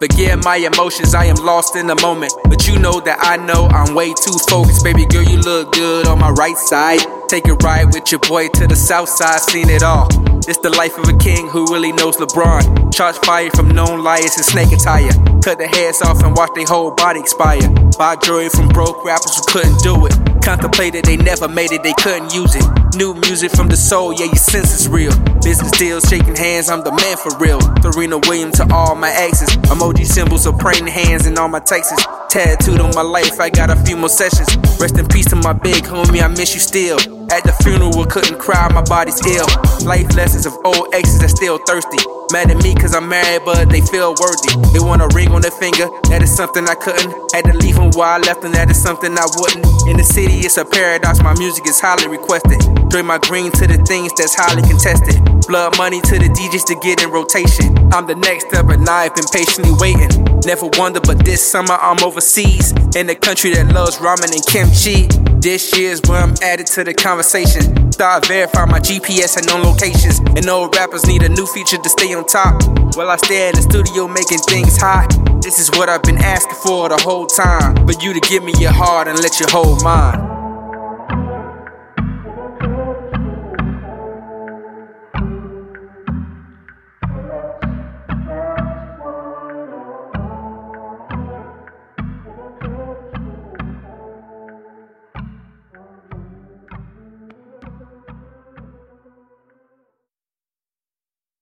Forget my emotions, I am lost in the moment. But you know that I know I'm way too focused. Baby girl, you look good on my right side. Take a ride with your boy to the south side, seen it all. It's the life of a king who really knows LeBron. Charge fire from known liars and snake attire. Cut their heads off and watch their whole body expire. Buy jewelry from broke rappers who couldn't do it. Contemplated, they never made it, they couldn't use it. New music from the soul, yeah, your sense is real. Business deals, shaking hands, I'm the man for real. Serena Williams to all my exes. Emoji symbols of praying hands in all my texts. Tattooed on my life, I got a few more sessions. Rest in peace to my big homie, I miss you still. At the funeral, couldn't cry, my body's ill. Life lessons of old exes that still thirsty. Mad at me cause I'm married, but they feel worthy. They want a ring on their finger, that is something I couldn't. Had to leave them while I left, and that is something I wouldn't. In the city, it's a paradox, my music is highly requested. Draymond Green to the things that's highly contested. Blood money to the DJs to get in rotation. I'm the next up, now I've been patiently waiting. Never wonder, but this summer I'm overseas. In a country that loves ramen and kimchi. This year's where I'm added to the conversation. Start verify my GPS and known locations. And old rappers need a new feature to stay on top. While I stay in the studio making things hot. This is what I've been asking for the whole time. For you to give me your heart and let you hold mine.